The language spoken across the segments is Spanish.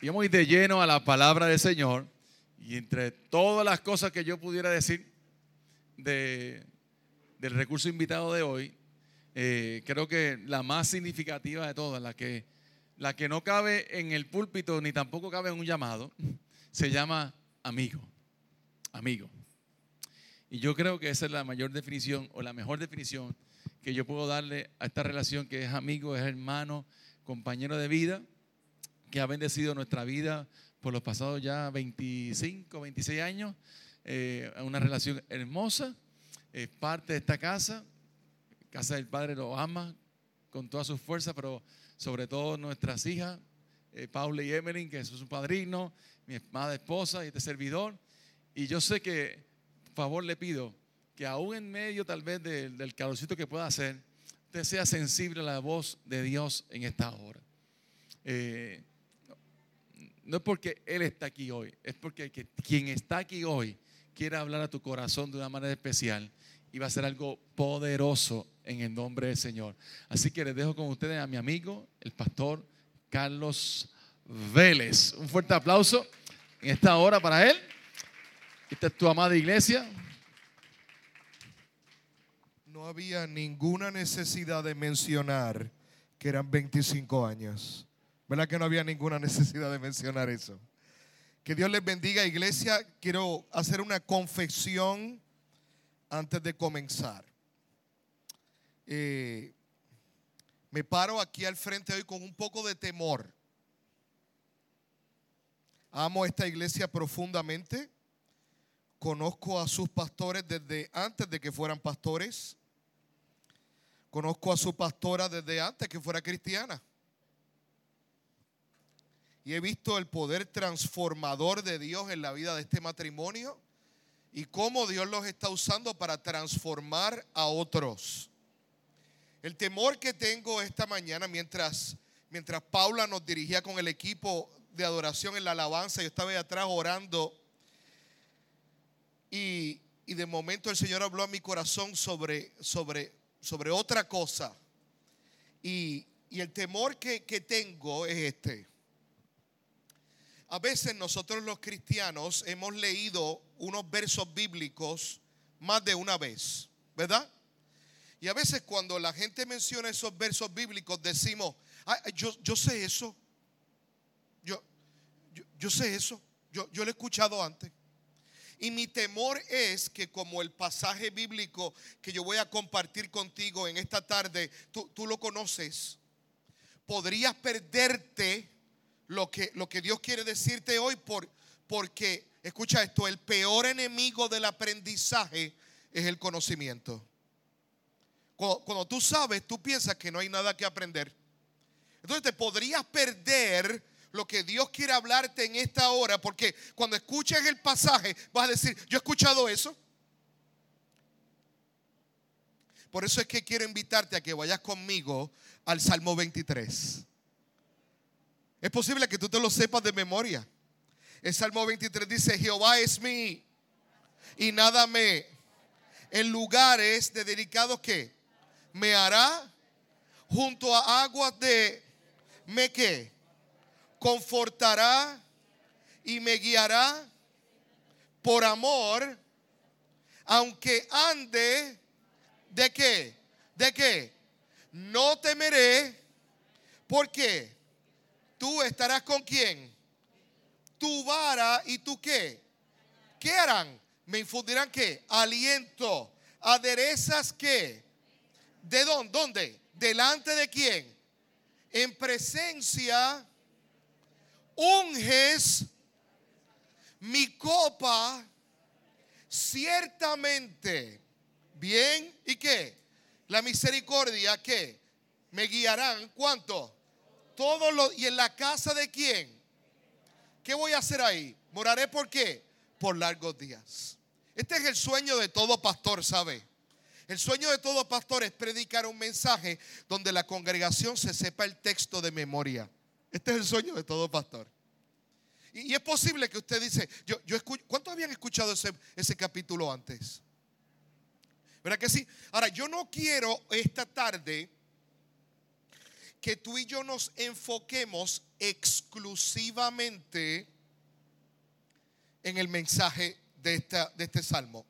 Y vamos a de lleno a la palabra del Señor. Y entre todas las cosas que yo pudiera decir de, del recurso invitado de hoy, eh, creo que la más significativa de todas, la que, la que no cabe en el púlpito ni tampoco cabe en un llamado, se llama amigo. Amigo. Y yo creo que esa es la mayor definición o la mejor definición que yo puedo darle a esta relación que es amigo, es hermano, compañero de vida, que ha bendecido nuestra vida por los pasados ya 25, 26 años. Eh, una relación hermosa, es parte de esta casa. Casa del Padre lo ama con toda su fuerza, pero sobre todo nuestras hijas, eh, Paula y Emeline, que es su padrino, mi amada esposa y este servidor. Y yo sé que, por favor, le pido que aún en medio tal vez del, del calorcito que pueda hacer, usted sea sensible a la voz de Dios en esta hora. Eh, no es porque Él está aquí hoy, es porque quien está aquí hoy quiere hablar a tu corazón de una manera especial y va a ser algo poderoso en el nombre del Señor. Así que les dejo con ustedes a mi amigo, el pastor Carlos Vélez. Un fuerte aplauso en esta hora para él. Esta es tu amada iglesia. No había ninguna necesidad de mencionar que eran 25 años. ¿Verdad que no había ninguna necesidad de mencionar eso? Que Dios les bendiga, iglesia. Quiero hacer una confesión antes de comenzar. Eh, me paro aquí al frente hoy con un poco de temor. Amo esta iglesia profundamente. Conozco a sus pastores desde antes de que fueran pastores. Conozco a su pastora desde antes que fuera cristiana y he visto el poder transformador de Dios en la vida de este matrimonio y cómo Dios los está usando para transformar a otros. El temor que tengo esta mañana mientras, mientras Paula nos dirigía con el equipo de adoración en la alabanza, yo estaba ahí atrás orando y, y de momento el Señor habló a mi corazón sobre, sobre, sobre otra cosa. Y, y el temor que, que tengo es este a veces nosotros los cristianos hemos leído unos versos bíblicos más de una vez, ¿verdad? Y a veces cuando la gente menciona esos versos bíblicos decimos, yo, yo, sé eso, yo, yo, sé eso, yo, yo lo he escuchado antes. Y mi temor es que como el pasaje bíblico que yo voy a compartir contigo en esta tarde, tú, tú lo conoces, podrías perderte lo que, lo que Dios quiere decirte hoy por, porque, escucha esto, el peor enemigo del aprendizaje es el conocimiento. Cuando, cuando, tú sabes, tú piensas que no hay nada que aprender. Entonces te podrías perder lo que Dios quiere hablarte en esta hora, porque cuando escuches el pasaje vas a decir, yo he escuchado eso. Por eso es que quiero invitarte a que vayas conmigo al Salmo 23. Es posible que tú te lo sepas de memoria. El Salmo 23 dice, Jehová es mí y nada me. En lugares de dedicados que me hará junto a aguas de me que confortará y me guiará por amor, aunque ande de qué, de qué, no temeré, ¿por qué? Tú estarás con quién? Tu vara y tu qué? ¿Qué harán? Me infundirán qué? Aliento. Aderezas qué? ¿De dónde? ¿Delante de quién? En presencia unges mi copa ciertamente. Bien, ¿y qué? La misericordia que me guiarán, ¿cuánto? Todo lo, ¿Y en la casa de quién? ¿Qué voy a hacer ahí? Moraré por qué? Por largos días. Este es el sueño de todo pastor, ¿sabe? El sueño de todo pastor es predicar un mensaje donde la congregación se sepa el texto de memoria. Este es el sueño de todo pastor. Y, es posible que usted dice, yo, yo escucho, ¿cuántos habían escuchado ese, ese capítulo antes? ¿Verdad que sí? Ahora, yo no quiero esta tarde que tú y yo nos enfoquemos exclusivamente en el mensaje de, esta, de este salmo.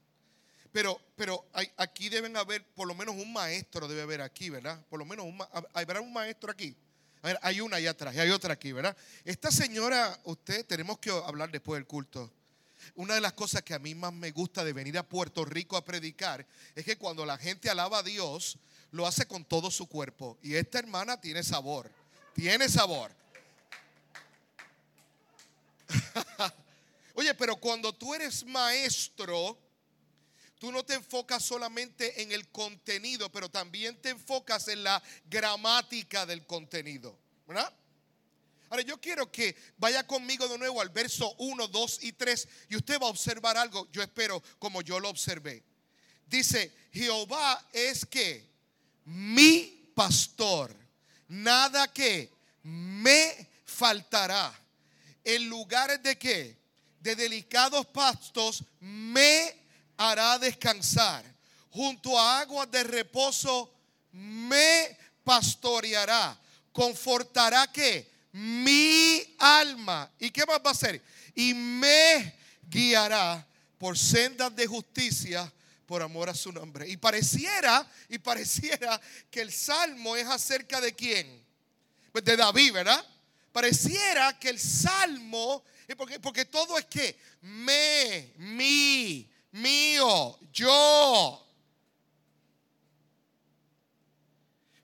Pero, pero aquí deben haber, por lo menos un maestro debe haber aquí, ¿verdad? Por lo menos un, ¿habrá un maestro aquí? A ver, hay una allá atrás y hay otra aquí, ¿verdad? Esta señora, usted, tenemos que hablar después del culto. Una de las cosas que a mí más me gusta de venir a Puerto Rico a predicar es que cuando la gente alaba a Dios, lo hace con todo su cuerpo. Y esta hermana tiene sabor, tiene sabor. Oye, pero cuando tú eres maestro, tú no te enfocas solamente en el contenido, pero también te enfocas en la gramática del contenido. ¿Verdad? Ahora yo quiero que vaya conmigo de nuevo al verso 1, 2 y 3 y usted va a observar algo, yo espero como yo lo observé. Dice, Jehová es que mi pastor, nada que me faltará. En lugares de qué? de delicados pastos me hará descansar. Junto a aguas de reposo me pastoreará. Confortará que mi alma. ¿Y qué más va a hacer? Y me guiará por sendas de justicia por amor a su nombre. Y pareciera, y pareciera que el salmo es acerca de quién? Pues de David, ¿verdad? Pareciera que el salmo porque, porque todo es que me, mi, mío, yo.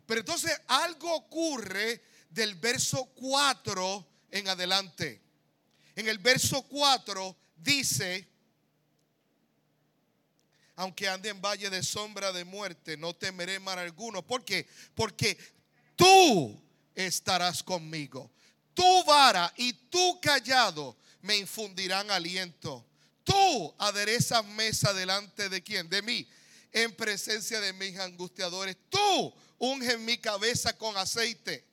Pero entonces algo ocurre del verso 4 en adelante. En el verso 4 dice, aunque ande en valle de sombra de muerte, no temeré mal alguno. ¿Por qué? Porque tú estarás conmigo tu vara y tu callado me infundirán aliento. Tú aderezas mesa delante de quién? De mí, en presencia de mis angustiadores. Tú unges mi cabeza con aceite.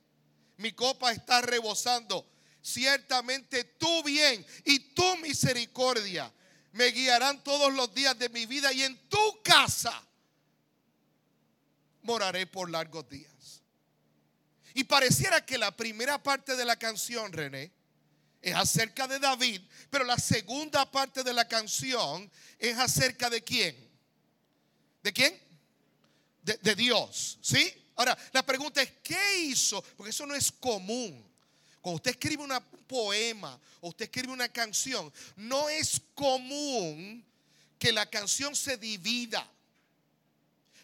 Mi copa está rebosando. Ciertamente tu bien y tu misericordia me guiarán todos los días de mi vida y en tu casa moraré por largos días. Y pareciera que la primera parte de la canción, René, es acerca de David, pero la segunda parte de la canción es acerca de quién. ¿De quién? De, Dios, ¿sí? Ahora, la pregunta es, ¿qué hizo? Porque eso no es común. Cuando usted escribe un poema o usted escribe una canción, no es común que la canción se divida.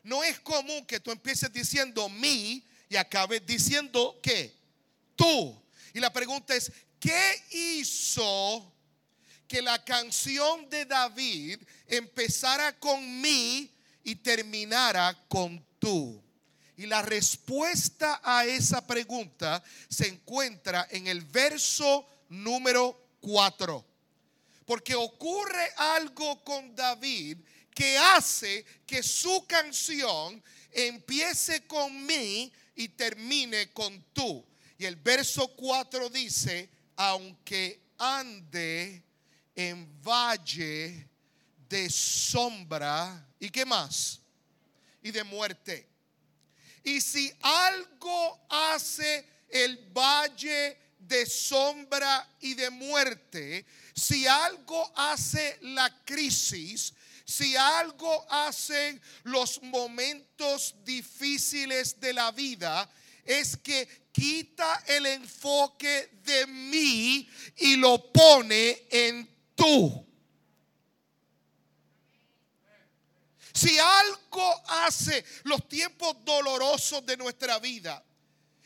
No es común que tú empieces diciendo mi y acabe diciendo que tú. Y la pregunta es, ¿qué hizo que la canción de David empezara con mí y terminara con tú? Y la respuesta a esa pregunta se encuentra en el verso número 4. Porque ocurre algo con David que hace que su canción empiece con mí y termine con tú. Y el verso 4 dice, aunque ande en valle de sombra, ¿y qué más? Y de muerte. Y si algo hace el valle de sombra y de muerte, si algo hace la crisis, si algo hacen los momentos difíciles de la vida, es que quita el enfoque de mí y lo pone en tú. Si algo hace los tiempos dolorosos de nuestra vida,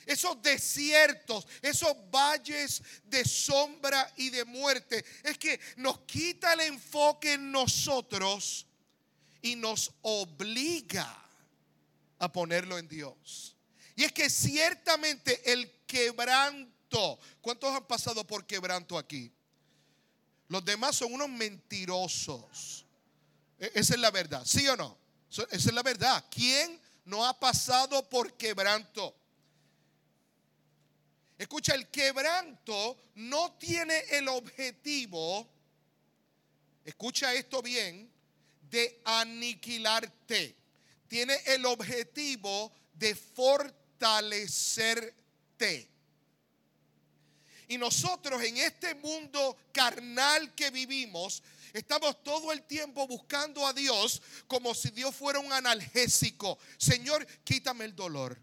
esos desiertos, esos valles de sombra y de muerte. Es que nos quita el enfoque en nosotros y nos obliga a ponerlo en Dios. Y es que ciertamente el quebranto, ¿cuántos han pasado por quebranto aquí? Los demás son unos mentirosos. E-, esa es la verdad, ¿sí o no? Esa es la verdad. ¿Quién no ha pasado por quebranto? Escucha, el quebranto no tiene el objetivo, escucha esto bien, de aniquilarte. Tiene el objetivo de fortalecerte. Y nosotros en este mundo carnal que vivimos, estamos todo el tiempo buscando a Dios como si Dios fuera un analgésico. Señor, quítame el dolor.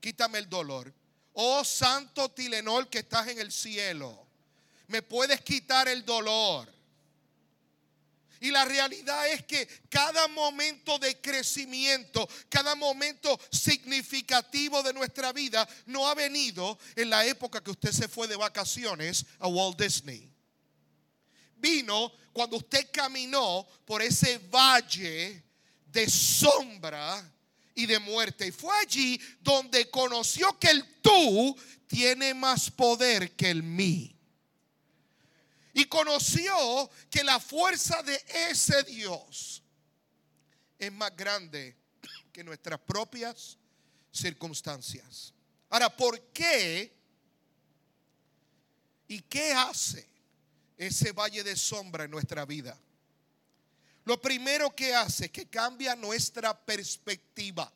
Quítame el dolor. Oh santo Tilenol que estás en el cielo. Me puedes quitar el dolor. Y la realidad es que cada momento de crecimiento, cada momento significativo de nuestra vida no ha venido en la época que usted se fue de vacaciones a Walt Disney. Vino cuando usted caminó por ese valle de sombra y de muerte. Y fue allí donde conoció que el tú tiene más poder que el mí y conoció que la fuerza de ese Dios es más grande que nuestras propias circunstancias. Ahora, ¿por qué y qué hace ese valle de sombra en nuestra vida? Lo primero que hace es que cambia nuestra perspectiva.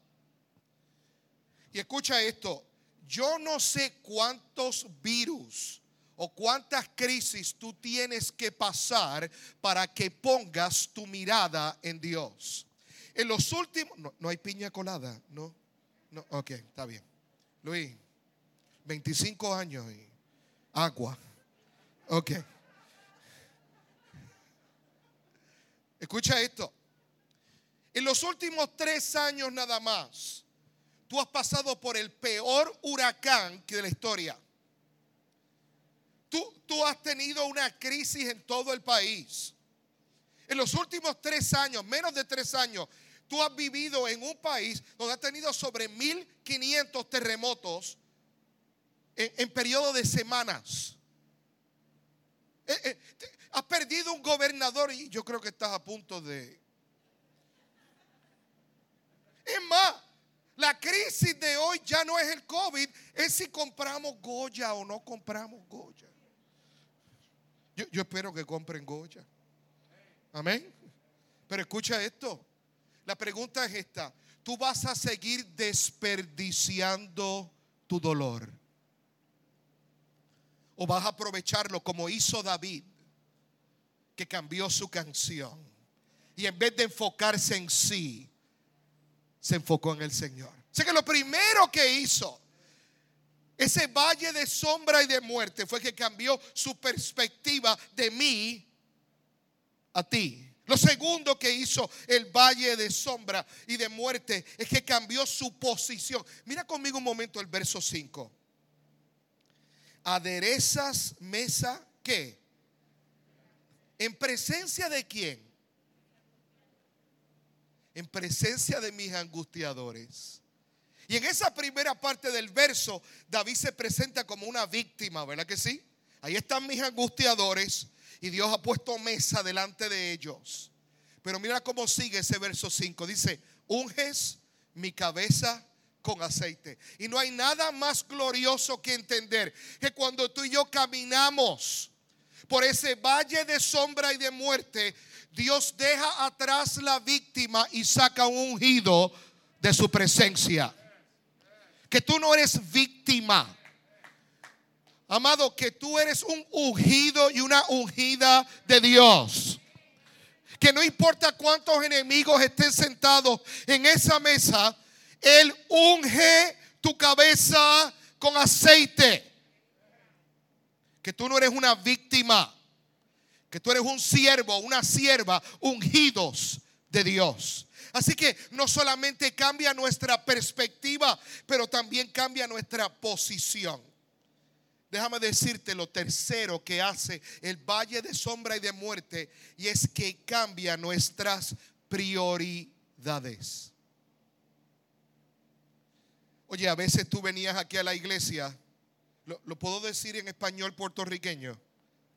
Y escucha esto, yo no sé cuántos virus o cuántas crisis tú tienes que pasar para que pongas tu mirada en Dios. En los últimos, no, hay piña colada, ¿no? No, ok, está bien. Luis, 25 años y agua. Ok. Escucha esto. En los últimos tres años nada más, tú has pasado por el peor huracán de la historia. Tú, has tenido una crisis en todo el país. En los últimos tres años, menos de tres años, tú has vivido en un país donde has tenido sobre 1.500 terremotos en, en periodo de semanas. Eh, eh, has perdido un gobernador y yo creo que estás a punto de... Es más, la crisis de hoy ya no es el COVID, es si compramos Goya o no compramos Goya. Yo, espero que compren Goya. Amén. Pero escucha esto. La pregunta es esta. ¿Tú vas a seguir desperdiciando tu dolor? ¿O vas a aprovecharlo como hizo David, que cambió su canción? Y en vez de enfocarse en sí, se enfocó en el Señor. Sé que lo primero que hizo ese valle de sombra y de muerte fue que cambió su perspectiva de mí a ti. Lo segundo que hizo el valle de sombra y de muerte es que cambió su posición. Mira conmigo un momento el verso 5. Aderezas mesa, ¿qué? ¿En presencia de quién? En presencia de mis angustiadores. Y en esa primera parte del verso, David se presenta como una víctima, ¿verdad que sí? Ahí están mis angustiadores y Dios ha puesto mesa delante de ellos. Pero mira cómo sigue ese verso 5. Dice, unges mi cabeza con aceite. Y no hay nada más glorioso que entender que cuando tú y yo caminamos por ese valle de sombra y de muerte, Dios deja atrás la víctima y saca un ungido de su presencia que tú no eres víctima. Amado, que tú eres un ungido y una ungida de Dios. Que no importa cuántos enemigos estén sentados en esa mesa, Él unge tu cabeza con aceite. Que tú no eres una víctima. Que tú eres un siervo, una sierva, ungidos de Dios. Así que no solamente cambia nuestra perspectiva, pero también cambia nuestra posición. Déjame decirte lo tercero que hace el valle de sombra y de muerte y es que cambia nuestras prioridades. Oye, a veces tú venías aquí a la iglesia, lo, puedo decir en español puertorriqueño,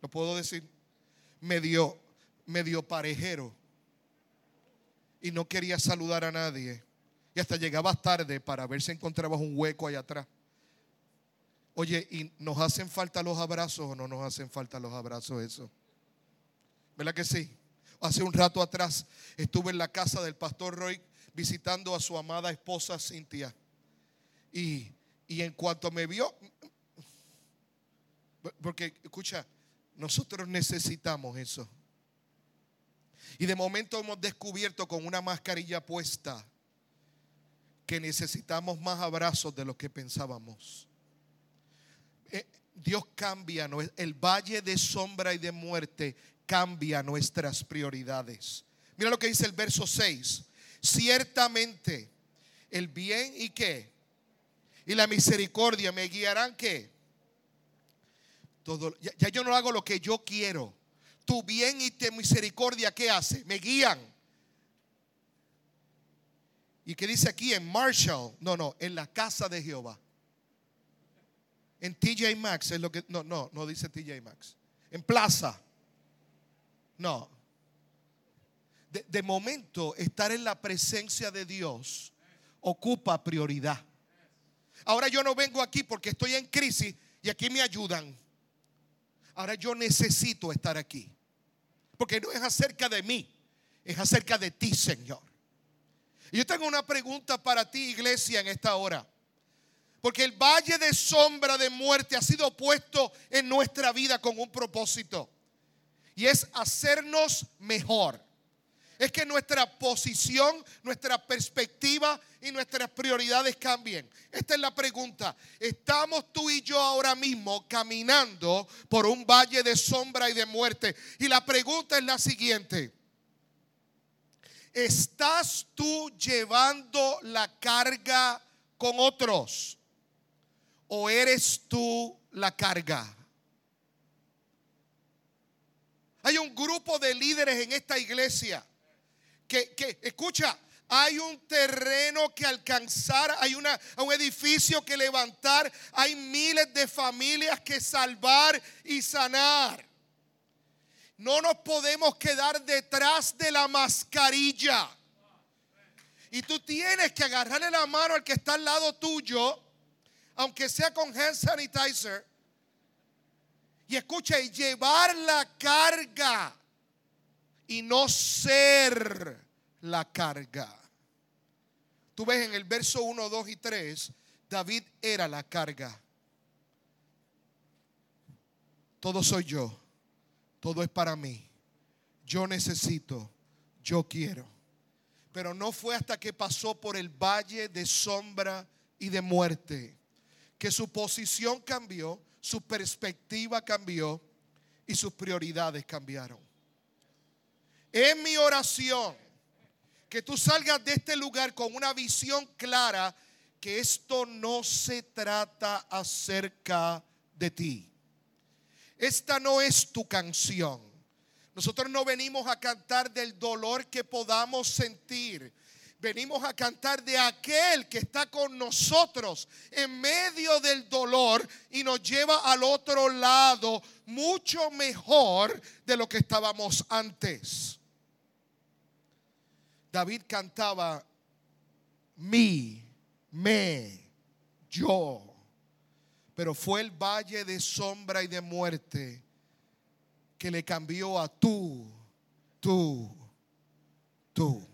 lo puedo decir medio, medio parejero y no quería saludar a nadie. Y hasta llegabas tarde para ver si encontrabas un hueco allá atrás. Oye, ¿y nos hacen falta los abrazos o no nos hacen falta los abrazos eso? ¿Verdad que sí? Hace un rato atrás estuve en la casa del pastor Roy visitando a su amada esposa Cintia. Y, Y en cuanto me vio, porque escucha, nosotros necesitamos eso. Y de momento hemos descubierto con una mascarilla puesta que necesitamos más abrazos de lo que pensábamos. Eh, Dios cambia, el valle de sombra y de muerte cambia nuestras prioridades. Mira lo que dice el verso 6. Ciertamente el bien y qué? Y la misericordia me guiarán qué? Todo, ya, yo no hago lo que yo quiero. Tu bien y tu misericordia, ¿qué hace? Me guían. ¿Y qué dice aquí en Marshall? No, no, en la casa de Jehová. En TJ Maxx es lo que. No, no, no dice TJ Maxx. En Plaza. No. de momento, estar en la presencia de Dios ocupa prioridad. Ahora yo no vengo aquí porque estoy en crisis y aquí me ayudan. Ahora yo necesito estar aquí. Porque no es acerca de mí, es acerca de ti, Señor. Y yo tengo una pregunta para ti, iglesia, en esta hora. Porque el valle de sombra de muerte ha sido puesto en nuestra vida con un propósito. Y es hacernos mejor es que nuestra posición, nuestra perspectiva y nuestras prioridades cambien. Esta es la pregunta. ¿Estamos tú y yo ahora mismo caminando por un valle de sombra y de muerte? Y la pregunta es la siguiente. ¿Estás tú llevando la carga con otros? ¿O eres tú la carga? Hay un grupo de líderes en esta iglesia que, escucha, hay un terreno que alcanzar, hay una, un edificio que levantar, hay miles de familias que salvar y sanar. No nos podemos quedar detrás de la mascarilla. Y tú tienes que agarrarle la mano al que está al lado tuyo, aunque sea con hand sanitizer. Y escucha, y llevar la carga y no ser la carga. Tú ves en el verso 1, 2 y 3, David era la carga. Todo soy yo, todo es para mí. Yo necesito, yo quiero. Pero no fue hasta que pasó por el valle de sombra y de muerte que su posición cambió, su perspectiva cambió y sus prioridades cambiaron. Es mi oración que tú salgas de este lugar con una visión clara que esto no se trata acerca de ti. Esta no es tu canción. Nosotros no venimos a cantar del dolor que podamos sentir. Venimos a cantar de aquel que está con nosotros en medio del dolor y nos lleva al otro lado mucho mejor de lo que estábamos antes. David cantaba mi, me, yo. Pero fue el valle de sombra y de muerte que le cambió a tú, tú, tú.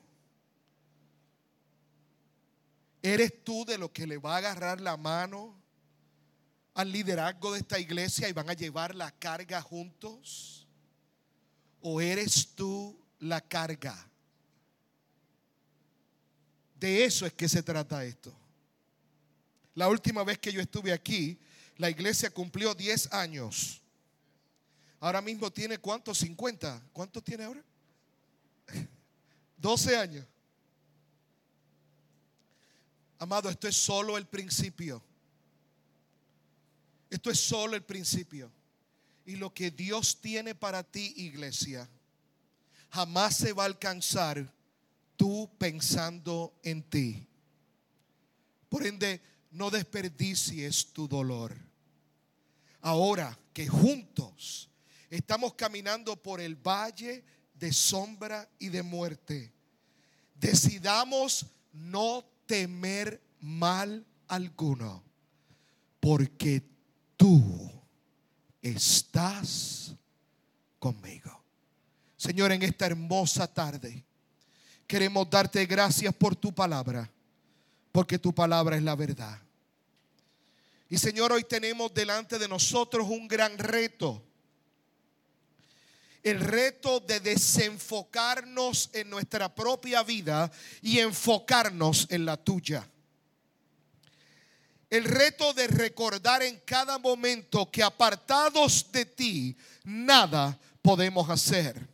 ¿Eres tú de lo que le va a agarrar la mano al liderazgo de esta iglesia y van a llevar la carga juntos? ¿O eres tú la carga? De eso es que se trata esto. La última vez que yo estuve aquí, la iglesia cumplió 10 años. Ahora mismo tiene cuántos? 50. ¿Cuántos tiene ahora? 12 años. Amado, esto es solo el principio. Esto es solo el principio. Y lo que Dios tiene para ti, iglesia, jamás se va a alcanzar tú pensando en ti. Por ende, no desperdicies tu dolor. Ahora que juntos estamos caminando por el valle de sombra y de muerte, decidamos no temer mal alguno, porque tú estás conmigo. Señor, en esta hermosa tarde, queremos darte gracias por tu palabra, porque tu palabra es la verdad. Y Señor, hoy tenemos delante de nosotros un gran reto. El reto de desenfocarnos en nuestra propia vida y enfocarnos en la tuya. El reto de recordar en cada momento que apartados de ti nada podemos hacer,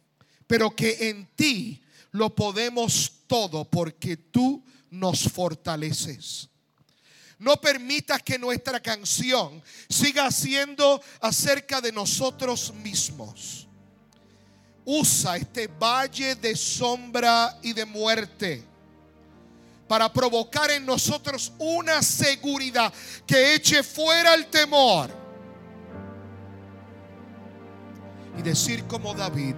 pero que en ti lo podemos todo porque tú nos fortaleces. No permitas que nuestra canción siga siendo acerca de nosotros mismos. Usa este valle de sombra y de muerte para provocar en nosotros una seguridad que eche fuera el temor. Y decir como David,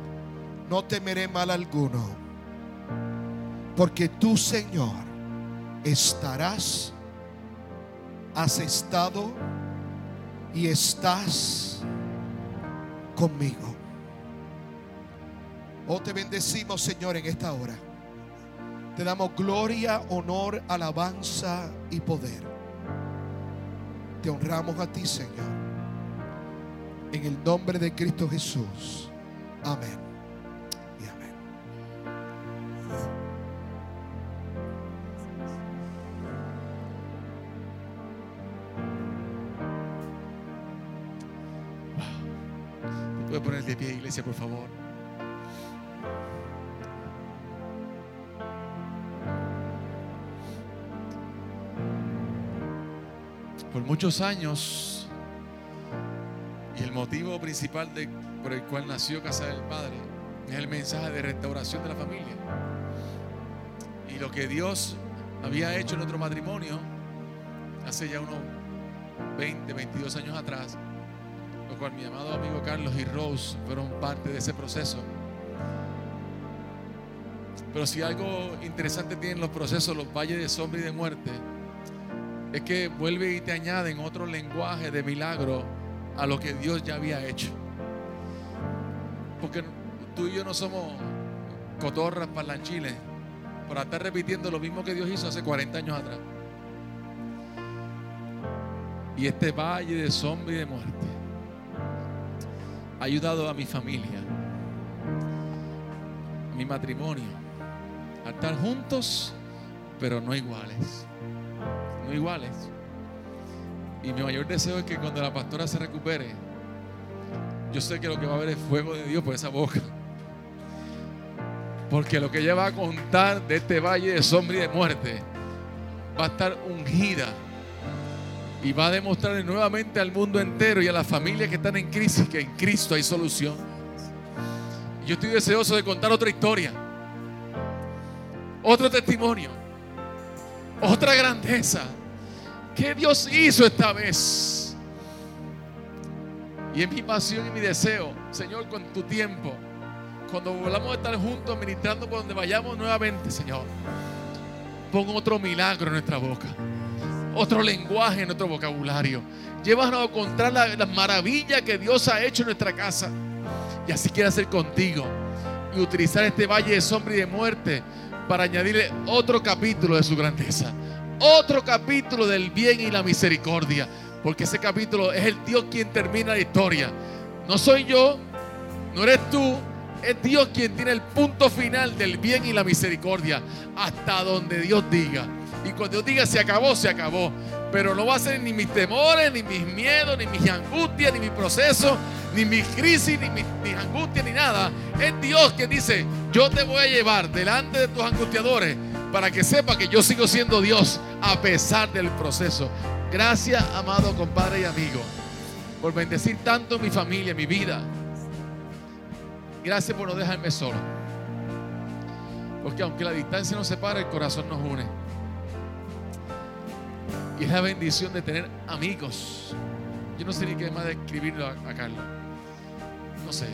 no temeré mal alguno, porque tú, Señor, estarás has estado y estás conmigo. Oh, te bendecimos, Señor, en esta hora. Te damos gloria, honor, alabanza y poder. Te honramos a ti, Señor. En el nombre de Cristo Jesús. Amén. Puede poner de pie, iglesia, por favor. Por muchos años, y el motivo principal por el cual nació Casa del Padre es el mensaje de restauración de la familia. Y lo que Dios había hecho en nuestro matrimonio hace ya unos 20, 22 años atrás, lo cual mi amado amigo Carlos y Rose fueron parte de ese proceso. Pero si algo interesante tienen los procesos, los valles de sombra y de muerte, es que vuelve y te añaden otro lenguaje de milagro a lo que Dios ya había hecho. Porque tú y yo no somos cotorras parlanchiles para estar repitiendo lo mismo que Dios hizo hace 40 años atrás. Y este valle de sombra y de muerte ha ayudado a mi familia, a mi matrimonio, a estar juntos, pero no iguales. No iguales. Y mi mayor deseo es que cuando la pastora se recupere, yo sé que lo que va a haber es fuego de Dios por esa boca. Porque lo que ella va a contar de este valle de sombra y de muerte va a estar ungida y va a demostrarle nuevamente al mundo entero y a las familias que están en crisis que en Cristo hay solución. Yo estoy deseoso de contar otra historia, otro testimonio, otra grandeza que Dios hizo esta vez. Y es mi pasión y mi deseo, Señor, con tu tiempo, cuando volvamos a estar juntos ministrando por donde vayamos nuevamente, Señor, pon otro milagro en nuestra boca otro lenguaje en nuestro vocabulario. Llévanos a la- las maravillas que Dios ha hecho en nuestra casa. Y así quiere hacer contigo. Y utilizar este valle de sombra y de muerte para añadirle otro capítulo de su grandeza. Otro capítulo del bien y la misericordia. Porque ese capítulo es el Dios quien termina la historia. No soy yo, no eres tú, es Dios quien tiene el punto final del bien y la misericordia. Hasta donde Dios diga. Y cuando Dios diga se acabó, se acabó. Pero no va a ser ni mis temores, ni mis miedos, ni mis angustias, ni mis procesos, ni mis crisis, ni mis, mis angustias, ni nada. Es Dios quien dice, yo te voy a llevar delante de tus angustiadores para que sepa que yo sigo siendo Dios a pesar del proceso. Gracias, amado compadre y amigo, por bendecir tanto mi familia, mi vida. Gracias por no dejarme solo. Porque aunque la distancia nos separa, el corazón nos une. Y es la bendición de tener amigos. Yo no sé ni qué más describirlo a, Carlos. No sé.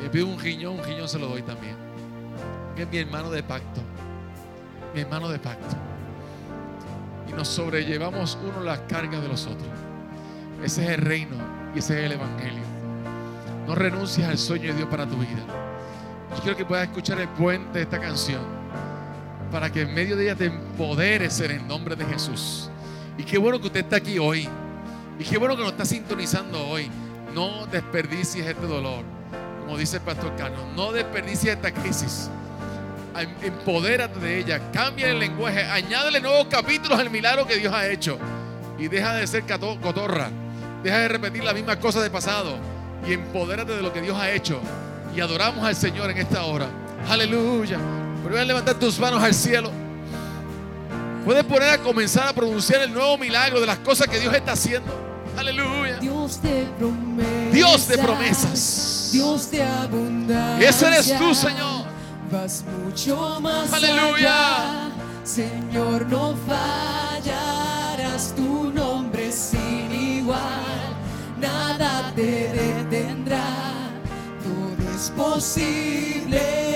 Le pido un riñón, un riñón se lo doy también. Es mi hermano de pacto. Mi hermano de pacto. Y nos sobrellevamos uno las cargas de los otros. Ese es el reino y ese es el evangelio. No renuncies al sueño de Dios para tu vida. Yo quiero que puedas escuchar el puente de esta canción para que en medio de ella te empoderes en el nombre de Jesús. Y qué bueno que usted está aquí hoy. Y qué bueno que nos está sintonizando hoy. No desperdicies este dolor. Como dice el pastor Carlos, no desperdicies esta crisis. Em, empodérate de ella, cambia el lenguaje, añádele nuevos capítulos al milagro que Dios ha hecho. Y deja de ser cotorra, deja de repetir las mismas cosas del pasado. Y empodérate de lo que Dios ha hecho. Y adoramos al Señor en esta hora. Aleluya. Pero a levantar tus manos al cielo. Puedes poner a comenzar a pronunciar el nuevo milagro de las cosas que Dios está haciendo. Aleluya. Dios de promesas. Dios de promesas. Dios de abundancia. Ese eres tú, Señor. Vas mucho más Aleluya. allá. Señor, no fallarás. Tu nombre sin igual. Nada te detendrá. Todo es posible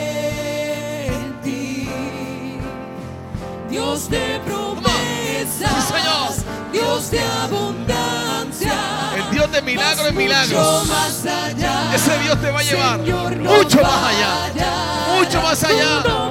Dios de promesas. Sí, Señor. Dios de abundancia. El Dios de milagros. Más allá. Ese Dios te va a llevar Señor, no mucho más allá. Mucho más allá.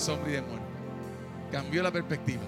Sombra y de Muerte. Cambió la perspectiva.